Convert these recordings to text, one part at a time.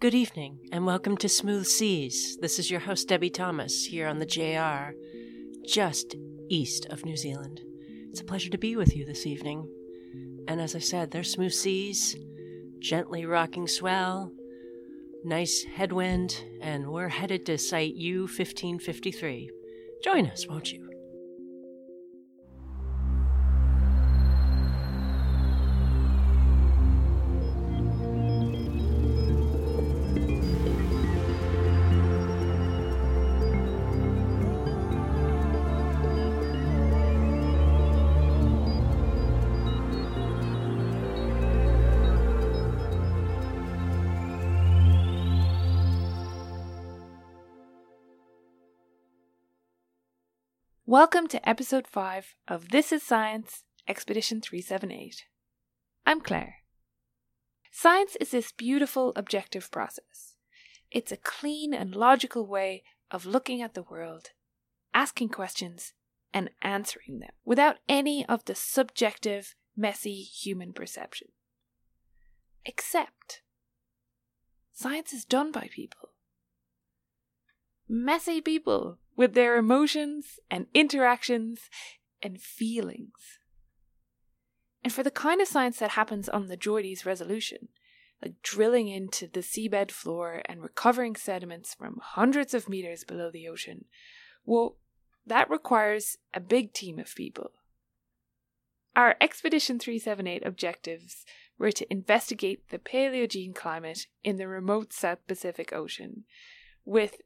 Good evening, and welcome to Smooth Seas. This is your host, Debbie Thomas, here on the JR, just east of New Zealand. It's a pleasure to be with you this evening. And as I said, there's smooth seas, gently rocking swell, nice headwind, and we're headed to Site U 1553. Join us, won't you? Welcome to episode 5 of This is Science Expedition 378. I'm Claire. Science is this beautiful objective process. It's a clean and logical way of looking at the world, asking questions, and answering them without any of the subjective, messy human perception. Except, science is done by people. Messy people with their emotions and interactions and feelings. And for the kind of science that happens on the JOIDES resolution, like drilling into the seabed floor and recovering sediments from hundreds of meters below the ocean, well, that requires a big team of people. Our Expedition 378 objectives were to investigate the Paleogene climate in the remote South Pacific Ocean with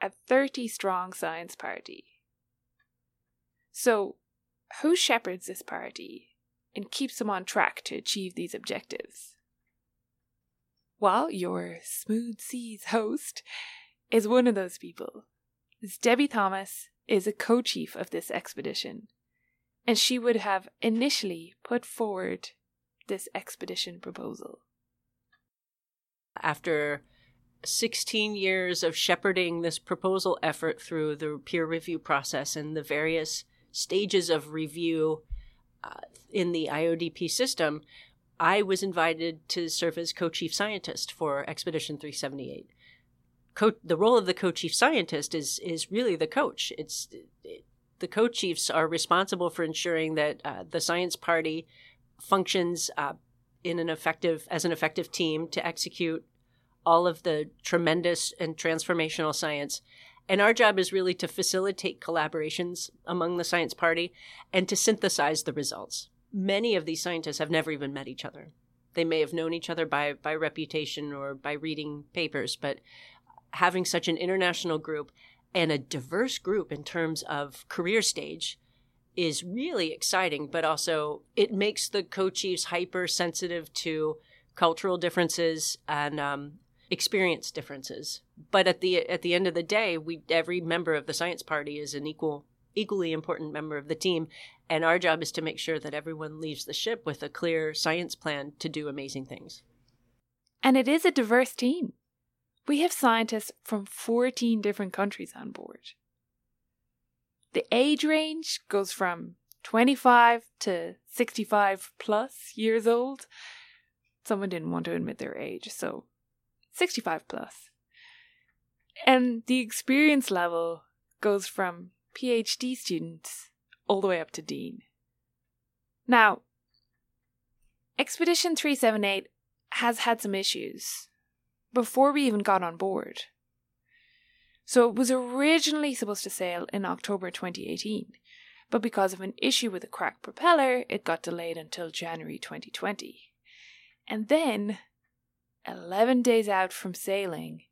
a 30 strong science party. So, who shepherds this party and keeps them on track to achieve these objectives? Well, your Smooth Seas host is one of those people. This Debbie Thomas is a co chief of this expedition, and she would have initially put forward this expedition proposal. After 16 years of shepherding this proposal effort through the peer review process and the various stages of review uh, in the IODP system, I was invited to serve as co chief scientist for Expedition 378. Co- the role of the co chief scientist is, is really the coach. It's it, the co chiefs are responsible for ensuring that uh, the science party functions uh, in an effective as an effective team to execute all of the tremendous and transformational science. And our job is really to facilitate collaborations among the science party and to synthesize the results. Many of these scientists have never even met each other. They may have known each other by, by reputation or by reading papers, but having such an international group and a diverse group in terms of career stage is really exciting, but also it makes the co chiefs hypersensitive to cultural differences and um, experience differences. But at the at the end of the day, we every member of the science party is an equal equally important member of the team, and our job is to make sure that everyone leaves the ship with a clear science plan to do amazing things. And it is a diverse team. We have scientists from 14 different countries on board. The age range goes from 25 to 65 plus years old. Someone didn't want to admit their age, so 65 plus. And the experience level goes from PhD students all the way up to dean. Now, Expedition 378 has had some issues before we even got on board. So it was originally supposed to sail in October 2018, but because of an issue with a cracked propeller, it got delayed until January 2020. And then 11 days out from sailing,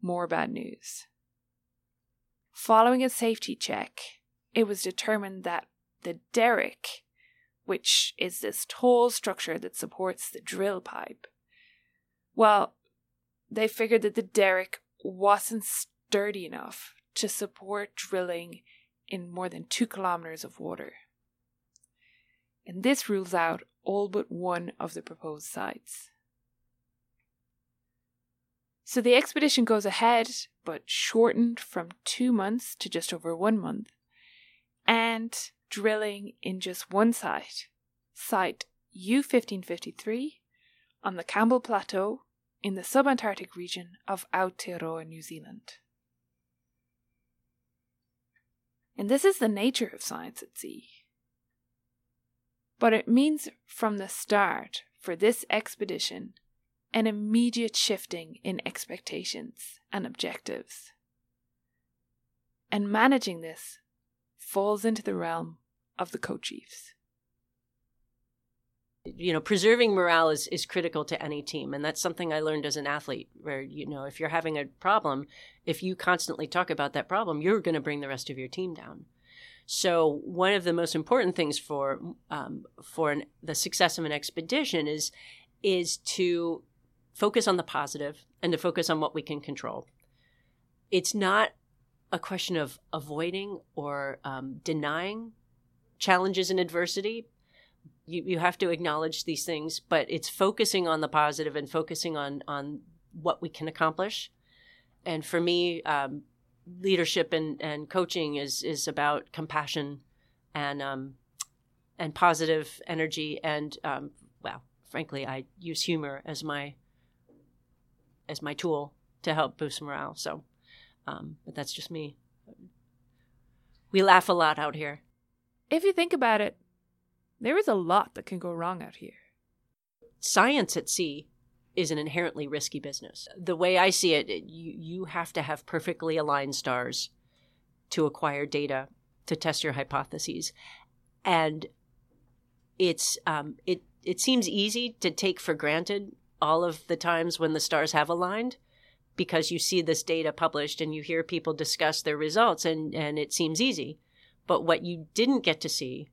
more bad news. Following a safety check, it was determined that the derrick, which is this tall structure that supports the drill pipe, well, they figured that the derrick wasn't sturdy enough to support drilling in more than two kilometers of water. And this rules out all but one of the proposed sites. So the expedition goes ahead, but shortened from two months to just over one month, and drilling in just one site, site U1553, on the Campbell Plateau in the subantarctic region of Aotearoa, New Zealand. And this is the nature of science at sea. But it means from the start for this expedition an immediate shifting in expectations and objectives. And managing this falls into the realm of the co chiefs you know preserving morale is, is critical to any team and that's something i learned as an athlete where you know if you're having a problem if you constantly talk about that problem you're going to bring the rest of your team down so one of the most important things for um, for an, the success of an expedition is is to focus on the positive and to focus on what we can control it's not a question of avoiding or um, denying challenges and adversity you, you have to acknowledge these things, but it's focusing on the positive and focusing on on what we can accomplish. And for me, um, leadership and, and coaching is is about compassion and um, and positive energy and um, well, frankly, I use humor as my as my tool to help boost morale. So, um, but that's just me. We laugh a lot out here. If you think about it, there is a lot that can go wrong out here. Science at sea is an inherently risky business. The way I see it, you, you have to have perfectly aligned stars to acquire data to test your hypotheses. And it's um, it it seems easy to take for granted all of the times when the stars have aligned because you see this data published and you hear people discuss their results and, and it seems easy. But what you didn't get to see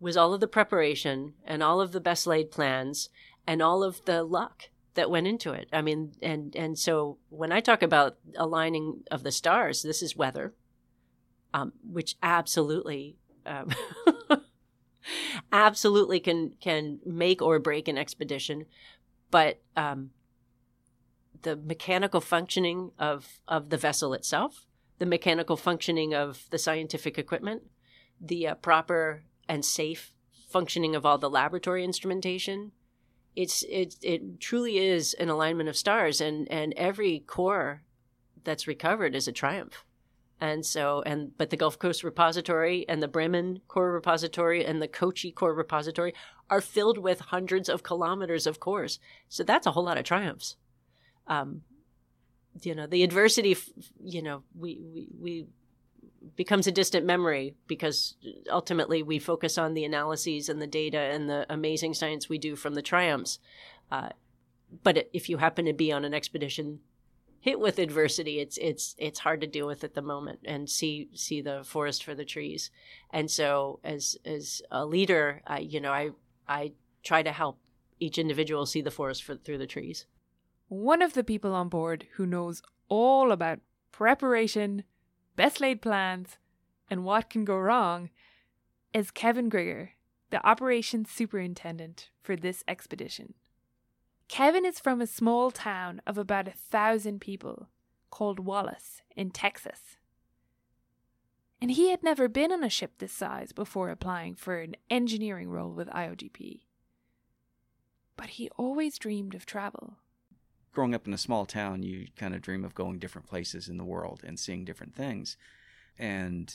was all of the preparation and all of the best laid plans and all of the luck that went into it. I mean, and and so when I talk about aligning of the stars, this is weather, um, which absolutely, um, absolutely can can make or break an expedition, but um, the mechanical functioning of of the vessel itself, the mechanical functioning of the scientific equipment, the uh, proper and safe functioning of all the laboratory instrumentation it's it it truly is an alignment of stars and and every core that's recovered is a triumph and so and but the gulf coast repository and the bremen core repository and the kochi core repository are filled with hundreds of kilometers of cores so that's a whole lot of triumphs um you know the adversity you know we we we becomes a distant memory because ultimately we focus on the analyses and the data and the amazing science we do from the triumphs. Uh, but if you happen to be on an expedition hit with adversity, it's it's it's hard to deal with at the moment and see see the forest for the trees. And so, as as a leader, I you know I I try to help each individual see the forest for, through the trees. One of the people on board who knows all about preparation, best laid plans, and what can go wrong is Kevin Grigar, the operations superintendent for this expedition. Kevin is from a small town of about a thousand people called Wallis in Texas. And he had never been on a ship this size before applying for an engineering role with IODP. But he always dreamed of travel growing up in a small town, you kind of dream of going different places in the world and seeing different things. And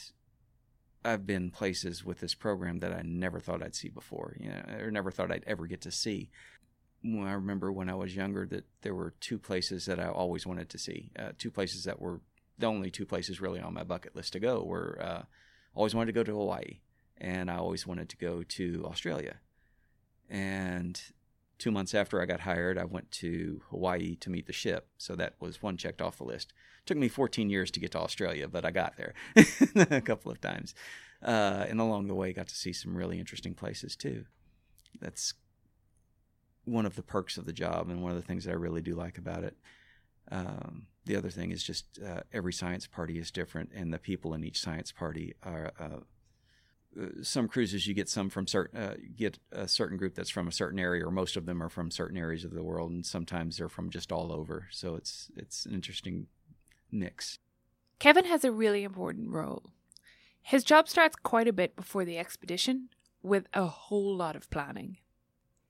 I've been places with this program that I never thought I'd see before, you know, or never thought I'd ever get to see. I remember when I was younger that there were two places that I always wanted to see. Uh, two places that were the only two places really on my bucket list to go were uh, always wanted to go to Hawaii and I always wanted to go to Australia. And two months after I got hired, I went to Hawaii to meet the ship. So that was one checked off the list. Took me 14 years to get to Australia, but I got there a couple of times. Uh, and along the way, got to see some really interesting places too. That's one of the perks of the job and one of the things that I really do like about it. Um, the other thing is just uh, every science party is different, and the people in each science party are uh, some cruises you get some from certain uh, get a certain group that's from a certain area or most of them are from certain areas of the world and sometimes they're from just all over. So it's it's an interesting mix. Kevin has a really important role. His job starts quite a bit before the expedition with a whole lot of planning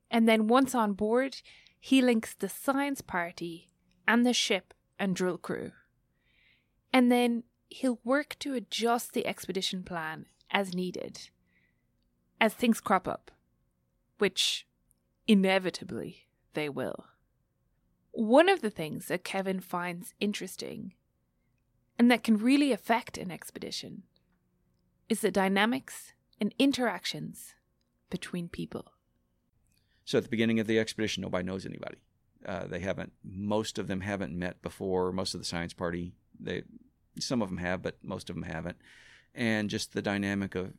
and then once on board he links the science party and the ship and drill crew. And then he'll work to adjust the expedition plan as needed as things crop up, which inevitably they will. One of the things that Kevin finds interesting and that can really affect an expedition is the dynamics and interactions between people. So at the beginning of the expedition, nobody knows anybody. Uh, they haven't. Most of them haven't met before. Most of the science party, they, some of them have, but most of them haven't. And just the dynamic of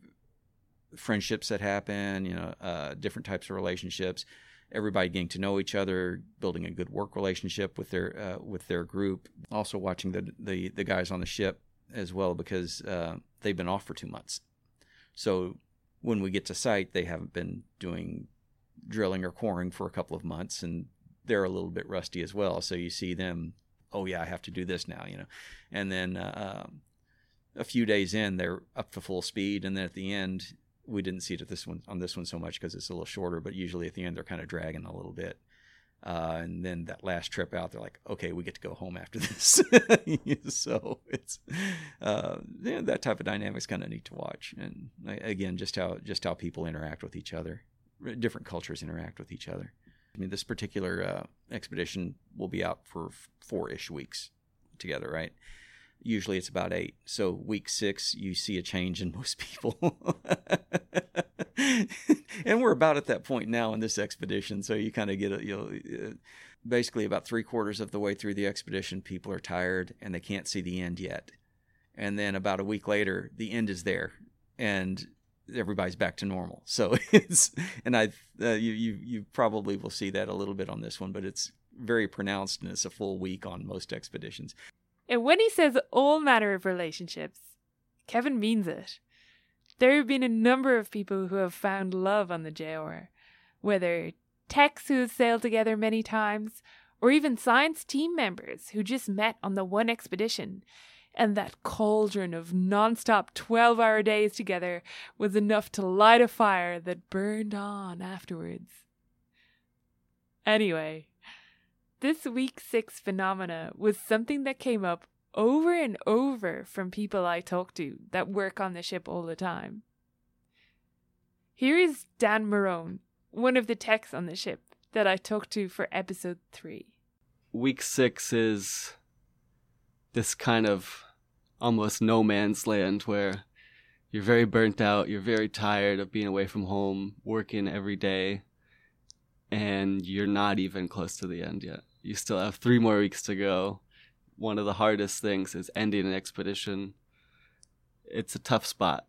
friendships that happen, you know, uh, different types of relationships, everybody getting to know each other, building a good work relationship with their uh, with their group. Also watching the, the the guys on the ship as well because uh, they've been off for two months. So when we get to site, they haven't been doing drilling or coring for a couple of months, and they're a little bit rusty as well. So you see them, oh yeah, I have to do this now, you know, and then uh, um, a few days in, they're up to full speed, and then at the end, we didn't see it at this one on this one so much because it's a little shorter, but usually at the end they're kind of dragging a little bit. Uh, and then that last trip out, they're like, okay, we get to go home after this. so it's uh, yeah, that type of dynamic is kind of neat to watch, and again, just how just how people interact with each other, different cultures interact with each other. I mean, this particular uh, expedition will be out for four ish weeks together, right? Usually it's about eight. So week six, you see a change in most people. and we're about at that point now in this expedition. So you kind of get a, you know, uh, basically about three quarters of the way through the expedition, people are tired and they can't see the end yet. And then about a week later, the end is there. And everybody's back to normal. So it's and I uh, you, you you probably will see that a little bit on this one, but it's very pronounced and it's a full week on most expeditions. And when he says all manner of relationships, Kevin means it. There have been a number of people who have found love on the JR, whether techs who have sailed together many times, or even science team members who just met on the one expedition and that cauldron of non-stop 12-hour days together was enough to light a fire that burned on afterwards. Anyway, this week 6 phenomena was something that came up over and over from people I talk to that work on the ship all the time. Here is Dan Marone, one of the techs on the ship that I talked to for episode 3. Week 6 is this kind of almost no man's land where you're very burnt out, you're very tired of being away from home, working every day, and you're not even close to the end yet. You still have three more weeks to go. One of the hardest things is ending an expedition. It's a tough spot.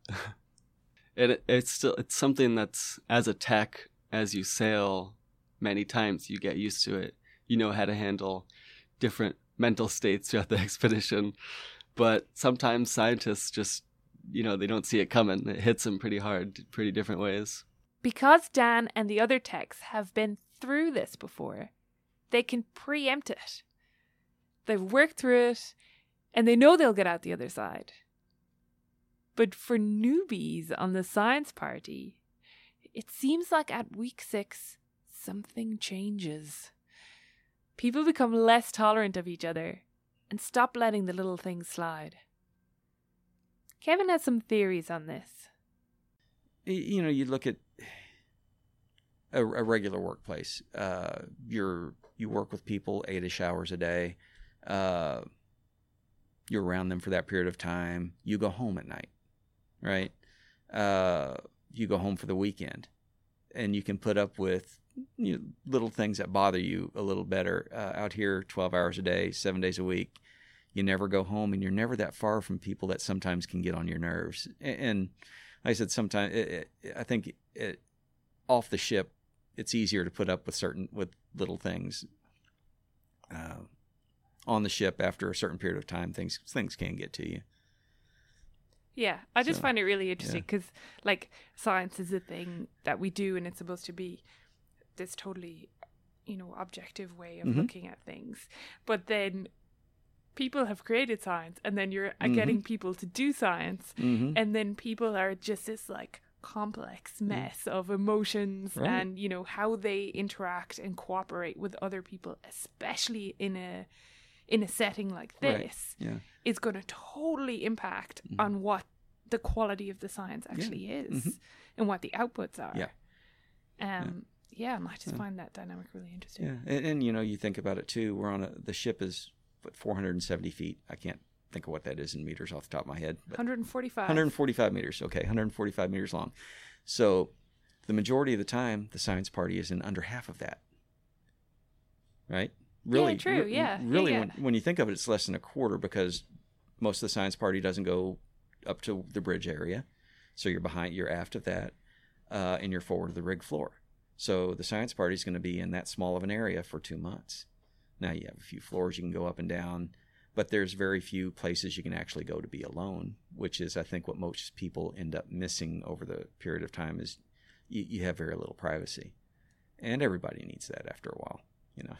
it, it's still it's something that's as a tech as you sail many times you get used to it. You know how to handle different mental states throughout the expedition but sometimes scientists just you know they don't see it coming. It hits them pretty hard pretty different ways. Because dan and the other techs have been through this before they can preempt it. They've worked through it and they know they'll get out the other side. But for newbies on the science party it seems like at week six something changes. People become less tolerant of each other and stop letting the little things slide. Kevin has some theories on this. You know, you look at a, a regular workplace. Uh, you're you work with people eight-ish hours a day. Uh, you're around them for that period of time. You go home at night, right? Uh, you go home for the weekend, and you can put up with you know, little things that bother you a little better. Uh, out here, 12 hours a day, seven days a week, you never go home and you're never that far from people that sometimes can get on your nerves. And, and like I said, sometimes it, it, I think it, off the ship, it's easier to put up with certain, with little things. Uh, on the ship after a certain period of time, things things can get to you. Yeah, I just so, find it really interesting because, yeah. like, science is a thing that we do, and it's supposed to be this totally, you know, objective way of mm-hmm. looking at things. But then people have created science, and then you're mm-hmm. getting people to do science, mm-hmm. and then people are just this like complex mess of emotions Right. and you know how they interact and cooperate with other people especially in a in a setting like Right. this Yeah. is going to totally impact Mhm. on what the quality of the science actually is Mhm. and what the outputs are Yeah. um yeah, and i just Yeah. find that dynamic really interesting Yeah, and, and you know, you think about it too. We're on a the ship is what 470 feet. I can't think of what that is in meters off the top of my head. But 145 145 meters. Okay, 145 meters long. So, the majority of the time, the science party is in under half of that. Right? Really? true, re- yeah, yeah, Really, yeah. When, when you think of it, it's less than a quarter because most of the science party doesn't go up to the bridge area. So you're behind, you're aft of that, uh, and you're forward of the rig floor. So the science party is going to be in that small of an area for two months. Now you have a few floors you can go up and down, but there's very few places you can actually go to be alone, which is, I think, what most people end up missing over the period of time is you, you have very little privacy, and everybody needs that after a while, you know.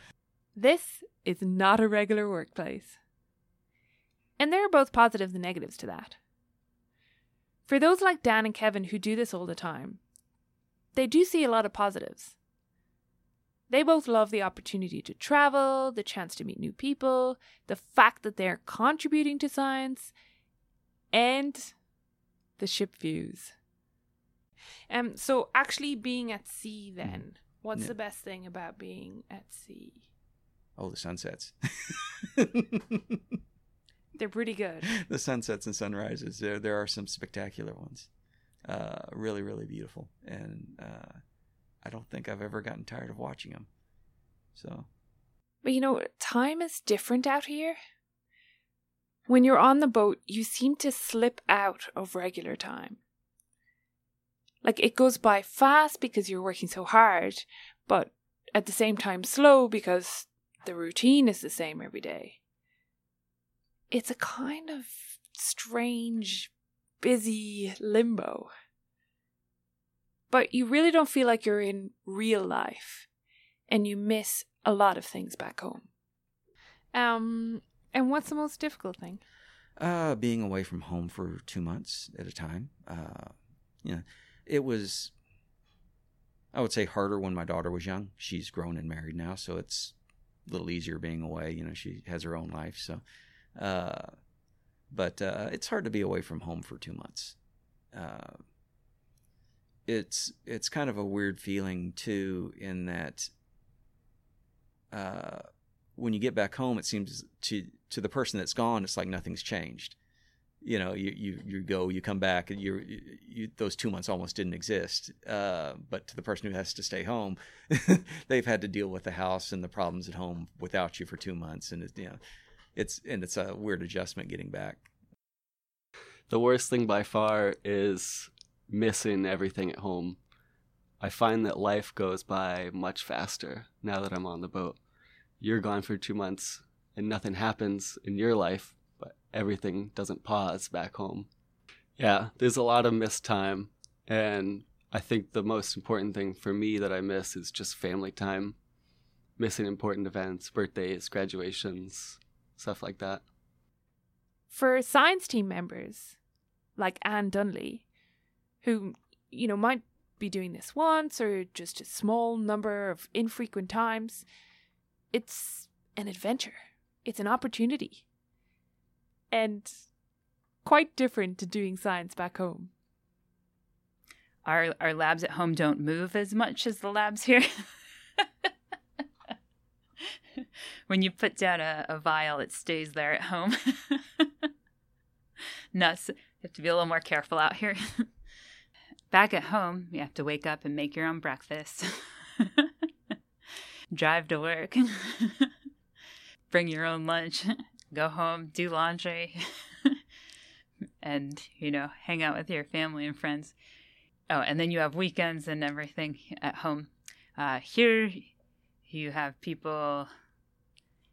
This is not a regular workplace. And there are both positives and negatives to that. For those like Dan and Kevin who do this all the time, they do see a lot of positives. They both love the opportunity to travel, the chance to meet new people, the fact that they're contributing to science, and the ship views. Um, so actually being at sea then, what's Yeah. the best thing about being at sea? Oh, the sunsets. They're pretty good. the sunsets and sunrises. There, there are some spectacular ones. Uh, really, really beautiful, and uh, I don't think I've ever gotten tired of watching them. So, But you know, time is different out here. When you're on the boat, you seem to slip out of regular time. Like it goes by fast because you're working so hard, but at the same time slow because the routine is the same every day. It's a kind of strange, busy limbo. But you really don't feel like you're in real life and you miss a lot of things back home. Um, and what's the most difficult thing? uh, being away from home for two months at a time, uh, you know, it was. I would say harder when my daughter was young. She's grown and married now, so it's a little easier being away. You know, she has her own life, so. Uh, but uh, it's hard to be away from home for two months. Uh, it's it's kind of a weird feeling too, in that uh, when you get back home, it seems to to the person that's gone, it's like nothing's changed. You know, you you, you go, you come back, and you, you those two months almost didn't exist. Uh, but to the person who has to stay home, they've had to deal with the house and the problems at home without you for two months, and it's you know, it's and it's a weird adjustment getting back. The worst thing by far is missing everything at home. I find that life goes by much faster now that I'm on the boat. You're gone for two months and nothing happens in your life, but everything doesn't pause back home. Yeah, there's a lot of missed time. And I think the most important thing for me that I miss is just family time. Missing important events, birthdays, graduations, stuff like that. For science team members like Ann Dunlea, who, you know, might be doing this once or just a small number of infrequent times, it's an adventure. It's an opportunity. And quite different to doing science back home. Our our labs at home don't move as much as the labs here. when you put down a, a vial, it stays there at home. Nuts. You have to be a little more careful out here. Back at home, you have to wake up and make your own breakfast. Drive to work. Bring your own lunch. Go home, do laundry. and, you know, hang out with your family and friends. Oh, and then you have weekends and everything at home. Uh, here, you have people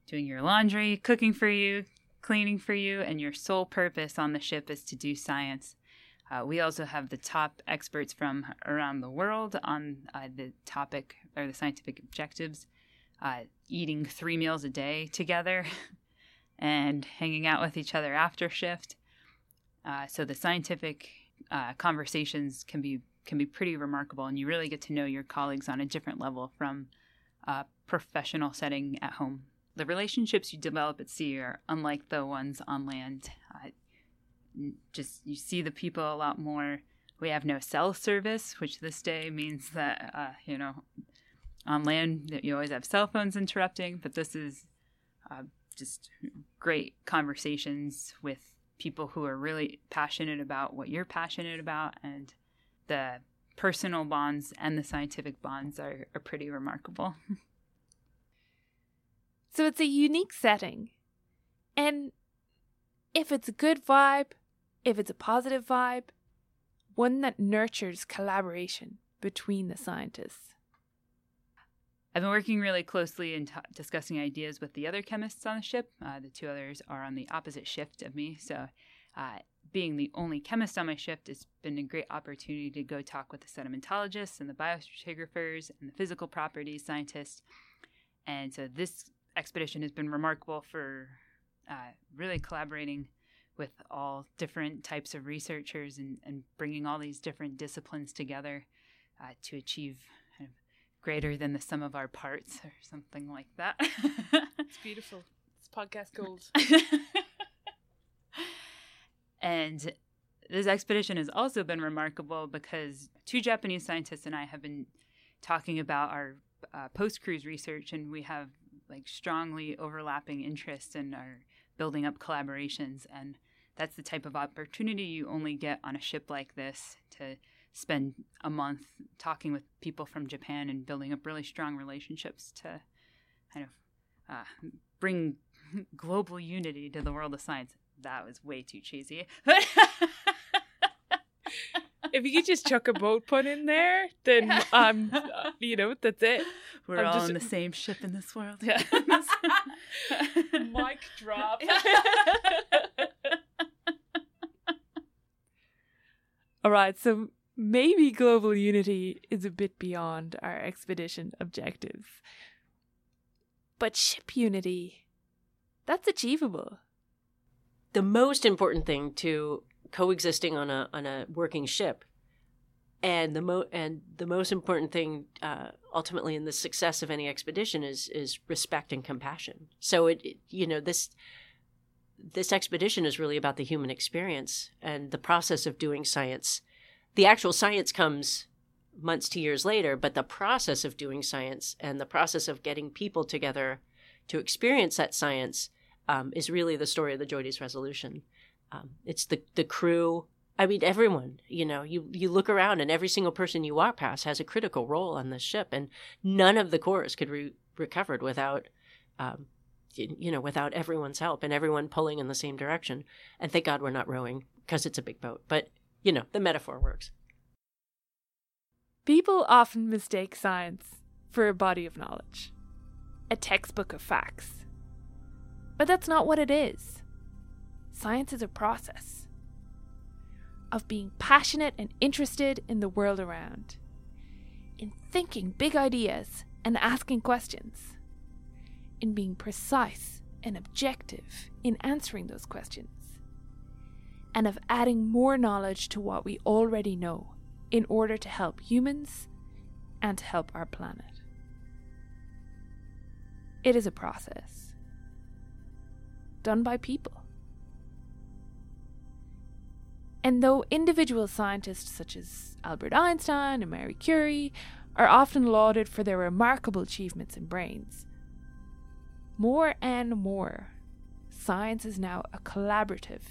doing your laundry, cooking for you, cleaning for you, and your sole purpose on the ship is to do science. Uh, we also have the top experts from around the world on uh, the topic or the scientific objectives, uh, eating three meals a day together and hanging out with each other after shift. Uh, so the scientific uh, conversations can be can be pretty remarkable, and you really get to know your colleagues on a different level from a professional setting at home. The relationships you develop at sea are unlike the ones on land. Uh, just you see the people a lot more. We have no cell service, which this day means that uh, you know on land you always have cell phones interrupting, but this is uh, just great conversations with people who are really passionate about what you're passionate about and the personal bonds and the scientific bonds are, are pretty remarkable. so it's a unique setting. And if it's a good vibe, if it's a positive vibe, one that nurtures collaboration between the scientists. I've been working really closely in t- discussing ideas with the other chemists on the ship. Uh, the two others are on the opposite shift of me, so uh, being the only chemist on my shift, it's been a great opportunity to go talk with the sedimentologists and the biostratigraphers and the physical properties scientists. And so this expedition has been remarkable for uh, really collaborating with all different types of researchers and, and bringing all these different disciplines together uh, to achieve kind of greater than the sum of our parts or something like that. it's beautiful. It's podcast gold. And this expedition has also been remarkable because two Japanese scientists and I have been talking about our uh, post cruise research, and we have like strongly overlapping interests and are building up collaborations. And that's the type of opportunity you only get on a ship like this to spend a month talking with people from Japan and building up really strong relationships to kind of uh, bring global unity to the world of science that was way too cheesy. if you could just chuck a boat pun in there, then I'm, um, you know that's it. We're I'm all just... in the same ship in this world. Yeah. Mic drop. all right, so maybe global unity is a bit beyond our expedition objectives, but ship unity, that's achievable the most important thing to coexisting on a on a working ship and the mo and the most important thing uh, ultimately in the success of any expedition is is respect and compassion. So it, it, you know this this expedition is really about the human experience and the process of doing science. The actual science comes months to years later but the process of doing science and the process of getting people together to experience that science um, is really the story of the JOIDES resolution. Um, it's the the crew. I mean, everyone. You know, you you look around, and every single person you walk past has a critical role on this ship, and none of the cores could be recovered without, um, you know, without everyone's help and everyone pulling in the same direction. And thank God we're not rowing because it's a big boat. But you know, the metaphor works. People often mistake science for a body of knowledge, a textbook of facts but that's not what it is. Science is a process of being passionate and interested in the world around, in thinking big ideas and asking questions, in being precise and objective in answering those questions, and of adding more knowledge to what we already know in order to help humans and to help our planet. It is a process done by people. And though individual scientists such as Albert Einstein and Marie Curie are often lauded for their remarkable achievements in brains, more and more, science is now a collaborative,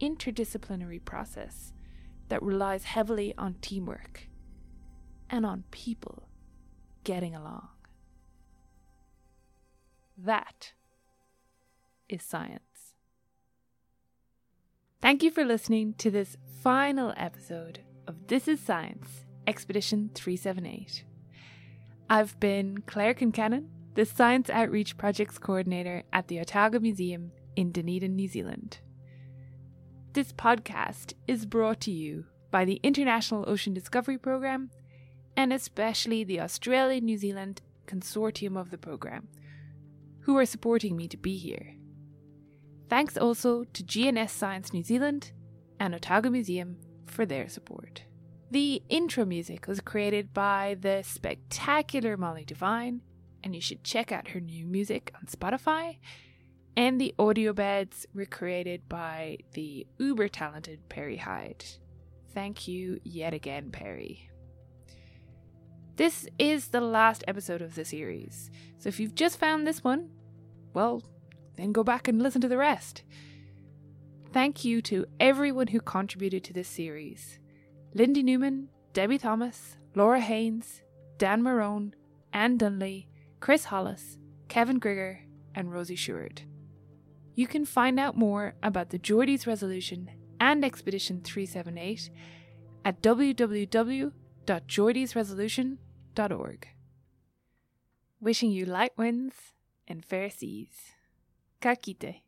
interdisciplinary process that relies heavily on teamwork and on people getting along. That is science. Thank you for listening to this final episode of This is Science Expedition 378. I've been Claire Concannon, the Science Outreach Projects Coordinator at the Otago Museum in Dunedin, New Zealand. This podcast is brought to you by the International Ocean Discovery Programme and especially the Australia New Zealand consortium of the programme, who are supporting me to be here. Thanks also to GNS Science New Zealand and Otago Museum for their support. The intro music was created by the spectacular Molly Devine, and you should check out her new music on Spotify. And the audio beds were created by the uber talented Perry Hyde. Thank you yet again, Perry. This is the last episode of the series, so if you've just found this one, well, then go back and listen to the rest. Thank you to everyone who contributed to this series Lindy Newman, Debbie Thomas, Laura Haynes, Dan Marone, Ann Dunlea, Chris Hollis, Kevin Grigar, and Rosie Sheward. You can find out more about the JOIDES Resolution and Expedition 378 at www.joidesresolution.org. Wishing you light winds and fair seas. каките?